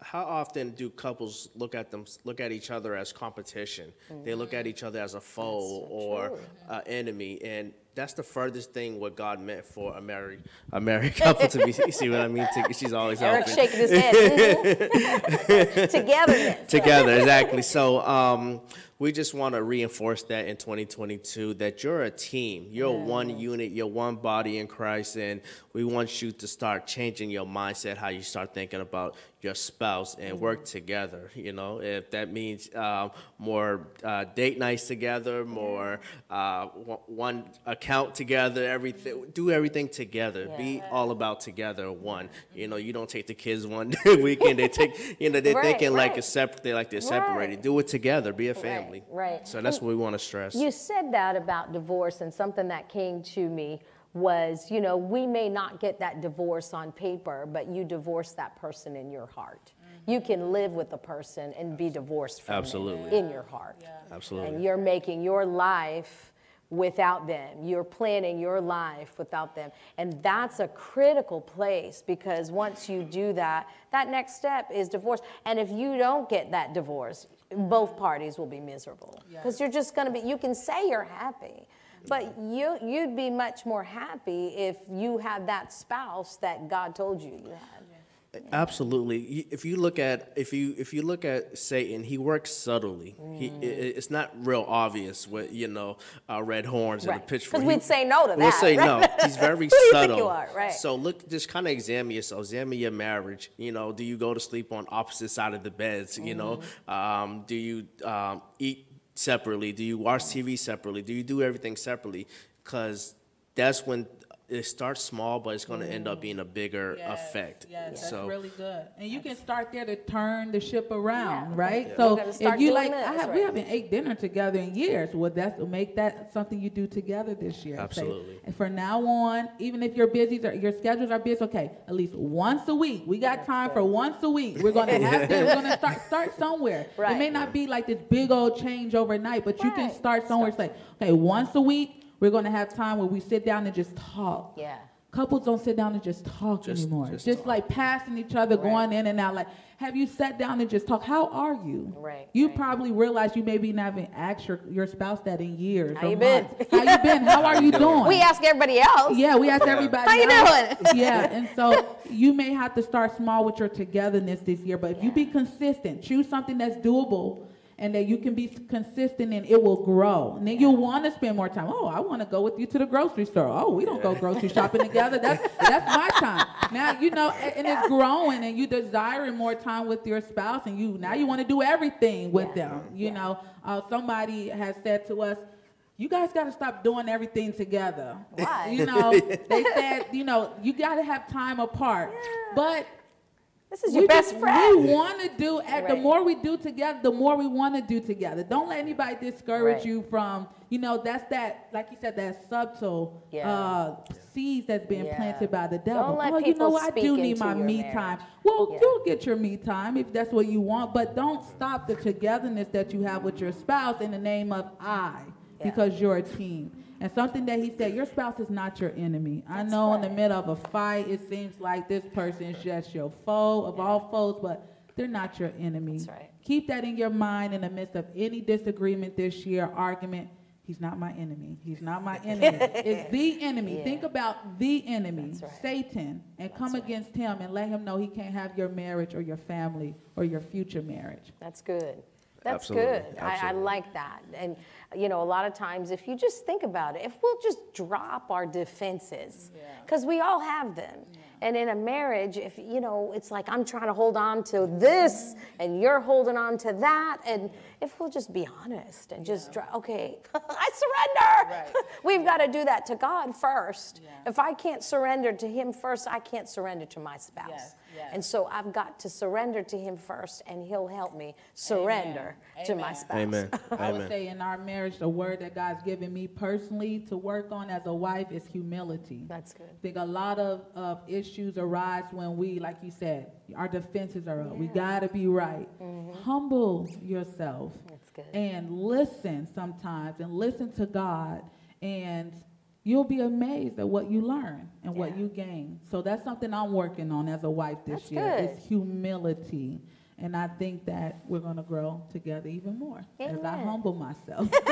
Speaker 3: how often do couples look at them look at each other as competition? They look at each other as a foe or uh, enemy, and that's the furthest thing what God meant for a married a married couple to be. You see what I mean? To, she's always
Speaker 1: Eric's
Speaker 3: helping.
Speaker 1: shaking his head. Togetherness.
Speaker 3: together exactly so um, we just want to reinforce that in 2022 that you're a team. You're one unit you're one body in christ and we want you to start changing your mindset how you start thinking about your spouse and work together you know? If that means um, more uh, date nights together more uh, one- one account together everything do everything together. Be all about together one. You know you don't take the kids one weekend. They take you know they're
Speaker 1: Right,
Speaker 3: thinking like
Speaker 1: right.
Speaker 3: it's separate they like they're
Speaker 1: Right.
Speaker 3: separated do it together. Be a family
Speaker 1: right.
Speaker 3: so that's what we want to stress
Speaker 1: You said that about divorce, and something that came to me was, you know, we may not get that divorce on paper, but you divorce that person in your heart. You mm-hmm. can live with a person and be divorced from them
Speaker 3: Absolutely.
Speaker 1: in your heart.
Speaker 3: Absolutely.
Speaker 1: And you're making your life without them. You're planning your life without them. And that's a critical place because once you do that, that next step is divorce. And if you don't get that divorce, both parties will be miserable. Because you're just going to be, you can say you're happy. But you, you'd be much more happy if you had that spouse that God told you you had.
Speaker 3: Absolutely. If you look at if you if you look at Satan, he works subtly. He i- i- it's not real obvious with you know uh, red horns and
Speaker 1: Right.
Speaker 3: a pitchfork.
Speaker 1: 'Cause
Speaker 3: He-
Speaker 1: we'd say no to that.
Speaker 3: We'll
Speaker 1: that,
Speaker 3: say
Speaker 1: right?
Speaker 3: no. He's very
Speaker 1: Who do you think
Speaker 3: subtle.
Speaker 1: you are? Right.
Speaker 3: So look, just kind of examine yourself. Examine your marriage. You know, do you go to sleep on opposite side of the beds? You know,
Speaker 1: Mm-hmm.
Speaker 3: um, do you um, eat separately? Do you watch TV separately? Do you do everything separately? Because that's when it starts small, but it's going to end up mm. being a bigger effect.
Speaker 2: Yes, that's
Speaker 3: so
Speaker 2: really good. And you can start there to turn the ship around,
Speaker 1: Yeah.
Speaker 2: right?
Speaker 1: We're
Speaker 2: So if you
Speaker 1: doing
Speaker 2: like, I
Speaker 1: this,
Speaker 2: have, we haven't ate dinner together in years. Well, that's make that something you do together this year. Say,
Speaker 3: Absolutely.
Speaker 2: and from now on, even if your busy, or your schedules are busy, okay, at least once a week. We got time for once a week. We're gonna have dinner. We're gonna start start somewhere. It may not be like this big old change overnight, but you can start somewhere. It's like, okay, once a week, we're gonna have time where we sit down and just talk
Speaker 1: Yeah.
Speaker 2: couples don't sit down and just talk
Speaker 3: Just-
Speaker 2: anymore.
Speaker 3: just
Speaker 2: Just,
Speaker 3: talk.
Speaker 2: like passing each other, going in and out. Like, have you sat down and just talk? How are you?
Speaker 1: Right,
Speaker 2: You
Speaker 1: right.
Speaker 2: probably realize you maybe not even asked your, your spouse that in years.
Speaker 1: How
Speaker 2: or
Speaker 1: you been?
Speaker 2: How you been? How are you doing?
Speaker 1: We ask everybody else.
Speaker 2: Yeah, we ask everybody.
Speaker 1: How you
Speaker 2: else.
Speaker 1: doing?
Speaker 2: Yeah, and so you may have to start small with your togetherness this year, but if you be consistent, choose something that's doable and that you can be consistent and it will grow. And then you'll want to spend more time. Oh, I want to go with you to the grocery store. Oh, we don't go grocery shopping together. That's that's my time. Now, you know, a- and it's growing and you desiring more time with your spouse and you now you want to do everything with
Speaker 1: Yeah.
Speaker 2: them. You know, uh, somebody has said to us, you guys got to stop doing everything together.
Speaker 1: Why?
Speaker 2: You know, they said, you know, you got to have time apart. But
Speaker 1: This is
Speaker 2: we
Speaker 1: your best
Speaker 2: just-
Speaker 1: friend.
Speaker 2: We want to do, and the more we do together, the more we want to do together. Don't let anybody discourage
Speaker 1: Right.
Speaker 2: you from, you know, that's that, like you said, that subtle
Speaker 1: Yeah.
Speaker 2: uh, seeds that's being
Speaker 1: Yeah.
Speaker 2: planted by the devil.
Speaker 1: let
Speaker 2: oh, you know, I do need my me
Speaker 1: marriage.
Speaker 2: time. Well,
Speaker 1: Yeah.
Speaker 2: you'll get your me time if that's what you want, but don't stop the togetherness that you have with your spouse in the name of I, because you're a team. And something that he said, your spouse is not your enemy. I know in the middle of a fight, it seems like this person is just your foe of all foes, but they're not your enemy.
Speaker 1: That's right.
Speaker 2: Keep that in your mind in the midst of any disagreement this year, argument. He's not my enemy. He's not my enemy. it's the enemy.
Speaker 1: Yeah.
Speaker 2: Think about the enemy,
Speaker 1: right.
Speaker 2: Satan, and come
Speaker 1: right.
Speaker 2: against him and let him know he can't have your marriage or your family or your future marriage.
Speaker 1: That's good. That's
Speaker 3: Absolutely,
Speaker 1: good. I, I like that. And, you know, a lot of times, if you just think about it, if we'll just drop our defenses, because we all have them. And in a marriage, if, you know, it's like I'm trying to hold on to this and you're holding on to that. And if we'll just be honest and just, dro- okay, I surrender. We've got to do that to God first. If I can't surrender to Him first, I can't surrender to my spouse.
Speaker 2: Yes, yes.
Speaker 1: And so I've got to surrender to Him first, and He'll help me surrender to my spouse.
Speaker 3: Amen.
Speaker 2: I would say in our marriage, the word that God's given me personally to work on as a wife is humility.
Speaker 1: That's good.
Speaker 2: I think a lot of, of issues arise when we, like you said, our defenses are up. We got to be right. Humble yourself
Speaker 1: Mm-hmm. That's good.
Speaker 2: and listen sometimes and listen to God, and you'll be amazed at what you learn and what you gain. So that's something I'm working on as a wife this
Speaker 1: That's
Speaker 2: year.
Speaker 1: good.
Speaker 2: It's humility. And I think that we're going to grow together even more as I humble myself.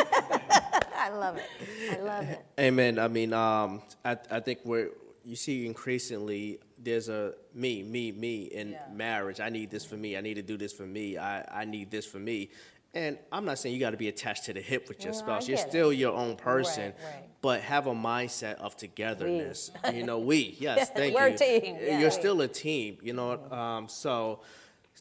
Speaker 1: I love it. I love it.
Speaker 3: Amen. I mean, um, I, I think we're, you see increasingly there's a me, me, me in marriage. I need this for me. I need to do this for me. I, I need this for me. And I'm not saying you got to be attached to the hip with your
Speaker 1: No,
Speaker 3: spouse. You're
Speaker 1: get it.
Speaker 3: still your own person,
Speaker 1: right.
Speaker 3: but have a mindset of togetherness. you know, we, yes, thank
Speaker 1: We're a
Speaker 3: you.
Speaker 1: team, yeah.
Speaker 3: You're still a team, you know. Um, so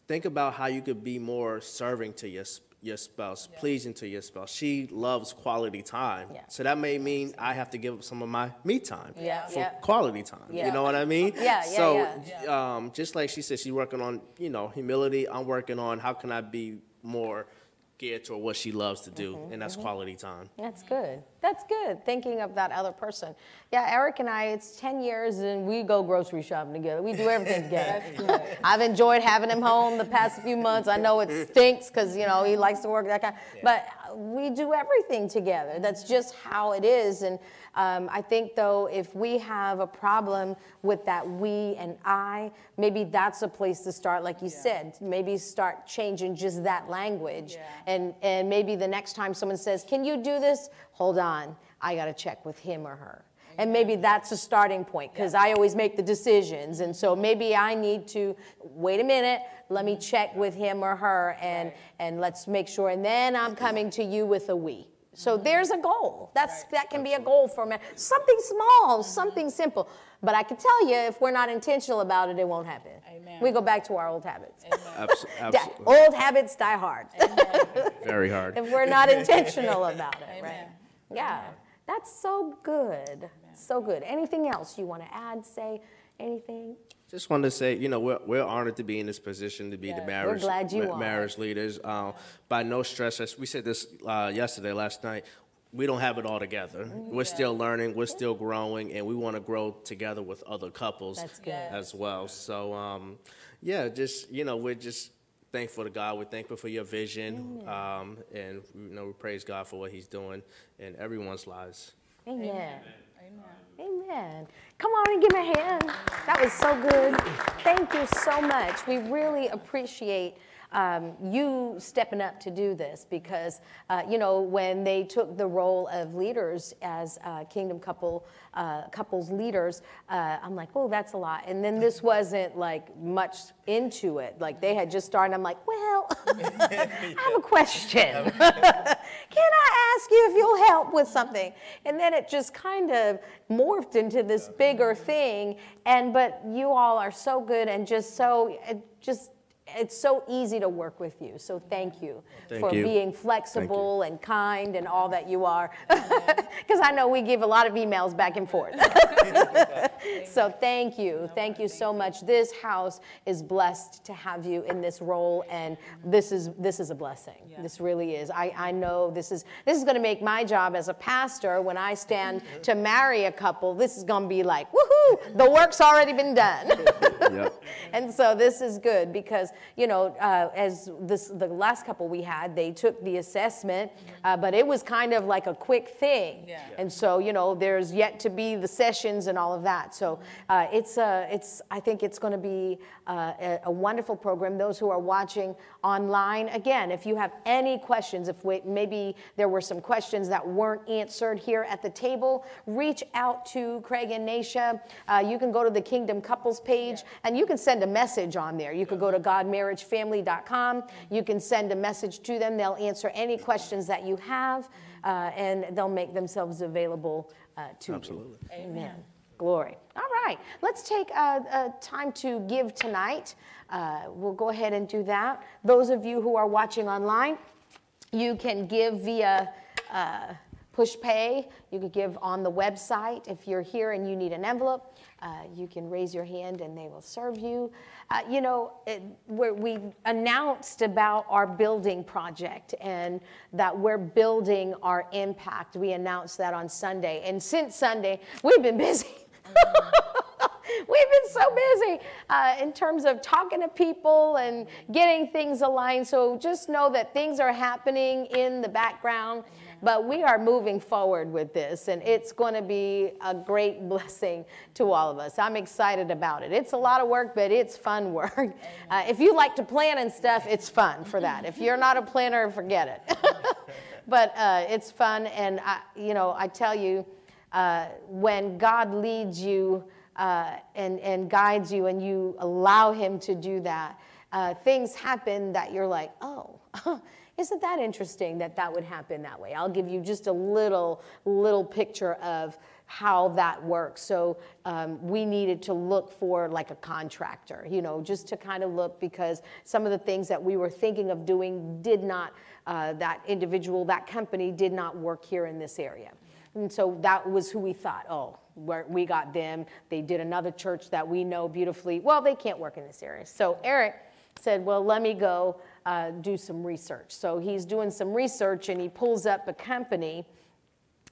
Speaker 3: think about how you could be more serving to your your spouse, pleasing to your spouse. She loves quality time.
Speaker 1: Yeah.
Speaker 3: So that may mean I have to give up some of my me time
Speaker 1: Yeah,
Speaker 3: for
Speaker 1: yeah.
Speaker 3: quality time.
Speaker 1: Yeah.
Speaker 3: You know what I mean?
Speaker 1: Yeah, yeah,
Speaker 3: so Um, just like she said, she's working on, you know, humility. I'm working on how can I be more geared toward what she loves to do,
Speaker 1: Mm-hmm,
Speaker 3: and that's quality time.
Speaker 1: That's good. That's good. Thinking of that other person. Yeah, Eric and I, it's 10 years and we go grocery shopping together. We do everything together. I've enjoyed having him home the past few months. I know it stinks because, you know, he likes to work that kind. But we do everything together. That's just how it is. And um, I think, though, if we have a problem with that we and I, maybe that's a place to start, like you said. Maybe start changing just that language. And, and maybe the next time someone says, Can you do this? Hold on, I got to check with him or her. And maybe that's a starting point because I always make the decisions. And so maybe I need to wait a minute, let me check with him or her and, and let's make sure. And then I'm coming to you with a we. So there's a goal. That's that can be a goal for me. Something small, something simple. But I can tell you, if we're not intentional about it, it won't happen.
Speaker 2: Amen.
Speaker 1: We go back to our old habits.
Speaker 3: Abs-
Speaker 1: Die-
Speaker 3: absolutely.
Speaker 1: old habits die hard
Speaker 3: Very hard.
Speaker 1: if we're not intentional about it, right? Yeah, that's so good. So good. Anything else you want to add, say, anything?
Speaker 3: Just wanted to say, you know, we're, we're honored to be in this position to be the marriage
Speaker 1: glad you
Speaker 3: ma-
Speaker 1: are.
Speaker 3: marriage leaders. Uh, by no stress, as we said this uh, yesterday, last night. We don't have it all together.
Speaker 1: Mm-hmm.
Speaker 3: We're still learning. We're still growing, and we want to grow together with other couples
Speaker 1: That's good.
Speaker 3: as well. So, um, yeah, just you know, we're just thankful to God. We're thankful for your vision, um, and you know, we praise God for what He's doing in everyone's lives.
Speaker 1: Amen. Amen. Come on and give me a hand. That was so good. Thank you so much. We really appreciate um, you stepping up to do this because, uh, you know, when they took the role of leaders as uh, Kingdom Couple uh, couples leaders, uh, I'm like, oh, that's a lot. And then this wasn't like much into it. Like they had just started. I'm like, well, I have a question. Can I ask you if you'll help with something? And then it just kind of morphed into this bigger thing. And but you all are so good and just so just it's so easy to work with you. So thank you
Speaker 3: Thank
Speaker 1: for
Speaker 3: you.
Speaker 1: being flexible and kind and all that you are. Because I know we give a lot of emails back and forth. so thank you. Thank you so much. This house is blessed to have you in this role and this is this is a blessing. This really is. I, I know this is this is going to make my job as a pastor when I stand to marry a couple. This is going to be like, woohoo, the work's already been done.
Speaker 3: Yep.
Speaker 1: and so this is good because you know uh, as this the last couple we had they took the assessment uh, but it was kind of like a quick thing.
Speaker 4: Yeah.
Speaker 1: and so you know there's yet to be the sessions and all of that. So uh, it's a, it's i think it's going to be uh, a, a wonderful program. Those who are watching online again if you have any questions if we, maybe there were some questions that weren't answered here at the table reach out to craig and nasha uh, you can go to the kingdom couples page and you can send a message on there. You could go to godmarriagefamily.com you can send a message to them. They'll answer any questions that you have uh, and they'll make themselves available uh, to
Speaker 3: Absolutely.
Speaker 1: you amen. Glory. All right. Let's take uh, uh, time to give tonight. Uh, we'll go ahead and do that. Those of you who are watching online you can give via uh, Pushpay. You could give on the website. If you're here and you need an envelope, uh, you can raise your hand and they will serve you. Uh, you know, it, we announced about our building project and that we're building our impact. We announced that on Sunday. And since Sunday, we've been busy. We've been so busy uh, in terms of talking to people and getting things aligned. So just know that things are happening in the background, but we are moving forward with this, and it's going to be a great blessing to all of us. I'm excited about it. It's a lot of work, but it's fun work. Uh, if you like to plan and stuff, it's fun for that. If you're not a planner, forget it. but uh, it's fun, and I, you know, I tell you, uh, when God leads you uh, and, and guides you and you allow Him to do that, uh, things happen that you're like, oh, isn't that interesting that that would happen that way? I'll give you just a little, little picture of how that works. So um, we needed to look for like a contractor, you know, just to kind of look because some of the things that we were thinking of doing did not, uh, that individual, that company did not work here in this area. And so that was who we thought, oh, we got them. They did another church that we know beautifully. Well, they can't work in this area. So Eric said, well, let me go uh, do some research. So he's doing some research and he pulls up a company.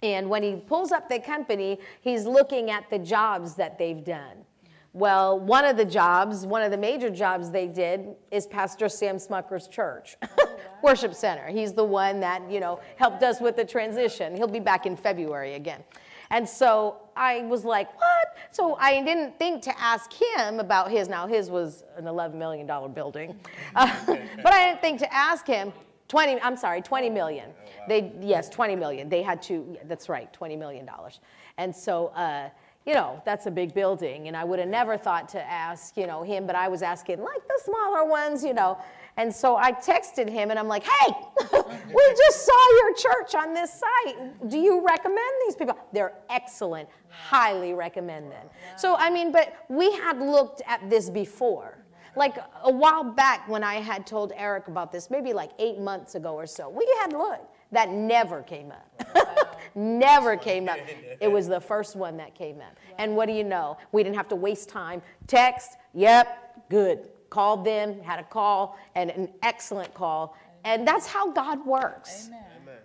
Speaker 1: And when he pulls up the company, he's looking at the jobs that they've done. Well, one of the jobs, one of the major jobs they did is Pastor Sam Smucker's church, worship center. He's the one that, you know, helped us with the transition. He'll be back in February again. And so I was like, what? So I didn't think to ask him about his. Now, his was an $11 million building. Uh, but I didn't think to ask him 20, I'm sorry, 20 million. They, yes, 20 million. They had to, yeah, that's right, 20 million dollars. And so, uh, you know, that's a big building. And I would have never thought to ask, you know, him, but I was asking like the smaller ones, you know. And so I texted him and I'm like, hey, we just saw your church on this site. Do you recommend these people? They're excellent. Highly recommend them. So, I mean, but we had looked at this before. Like a while back when I had told Eric about this, maybe like eight months ago or so, we had looked. That never came up. never came up. It was the first one that came up. And what do you know? We didn't have to waste time. Text, yep, good. Called them, had a call, and an excellent call. And that's how God works.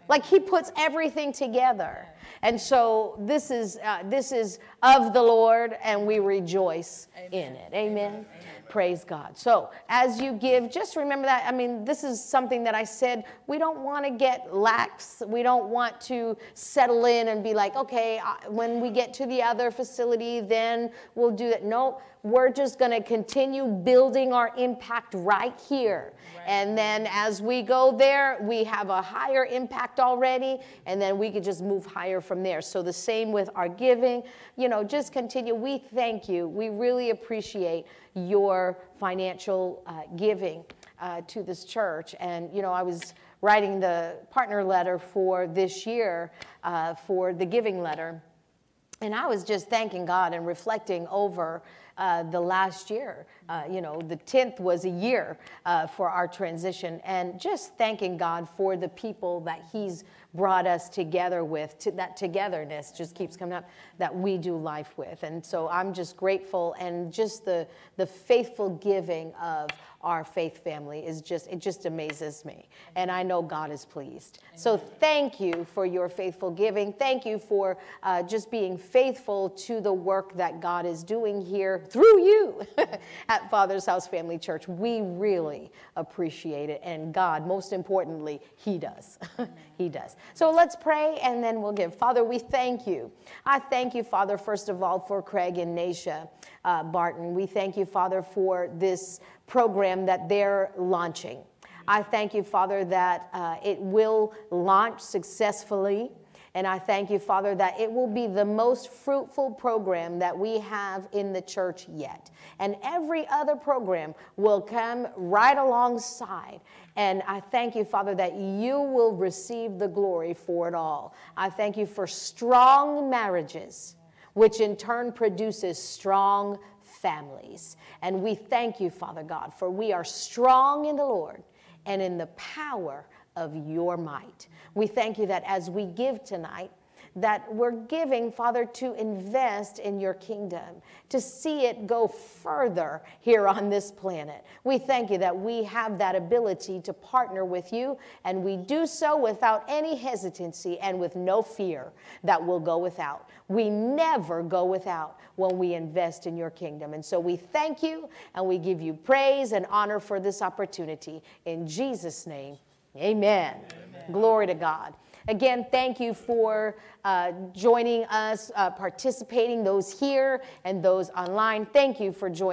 Speaker 1: Like he puts everything together. And so this is, uh, this is of the Lord and we rejoice in it. Amen. Praise God. So, as you give, just remember that. I mean, this is something that I said we don't want to get lax. We don't want to settle in and be like, okay, uh, when we get to the other facility, then we'll do that. No, we're just going to continue building our impact right here. And then as we go there, we have a higher impact already, and then we could just move higher from there. So the same with our giving. You know, just continue. We thank you. We really appreciate your financial uh, giving uh, to this church. And, you know, I was writing the partner letter for this year uh, for the giving letter. And I was just thanking God and reflecting over uh, the last year. Uh, you know, the 10th was a year uh, for our transition, and just thanking God for the people that He's brought us together with. To, that togetherness just keeps coming up that we do life with. And so I'm just grateful, and just the, the faithful giving of our faith family is just it just amazes me. And i know god is pleased. So thank you for your faithful giving. Thank you for uh, just being faithful to the work that god is doing here through you at father's house family church. We really appreciate it. And god most importantly he does. He does. So let's pray and then we'll give. Father we thank you. I thank you father first of all for craig and nasha uh, barton we thank you father for this program that they're launching. I thank you, Father, that uh, it will launch successfully. And I thank you, Father, that it will be the most fruitful program that we have in the church yet. And every other program will come right alongside. And I thank you, Father, that you will receive the glory for it all. I thank you for strong marriages, which in turn produces strong families. And we thank you, Father God, for we are strong in the Lord and in the power of your might. We thank you that as we give tonight, that we're giving, Father, to invest in your kingdom, to see it go further here on this planet. We thank you that we have that ability to partner with you, and we do so without any hesitancy and with no fear that we'll go without. We never go without when we invest in your kingdom. And so we thank you and we give you praise and honor for this opportunity. In Jesus' name, amen. amen. Glory to God. Again, thank you for uh, joining us, uh, participating, those here and those online. Thank you for joining.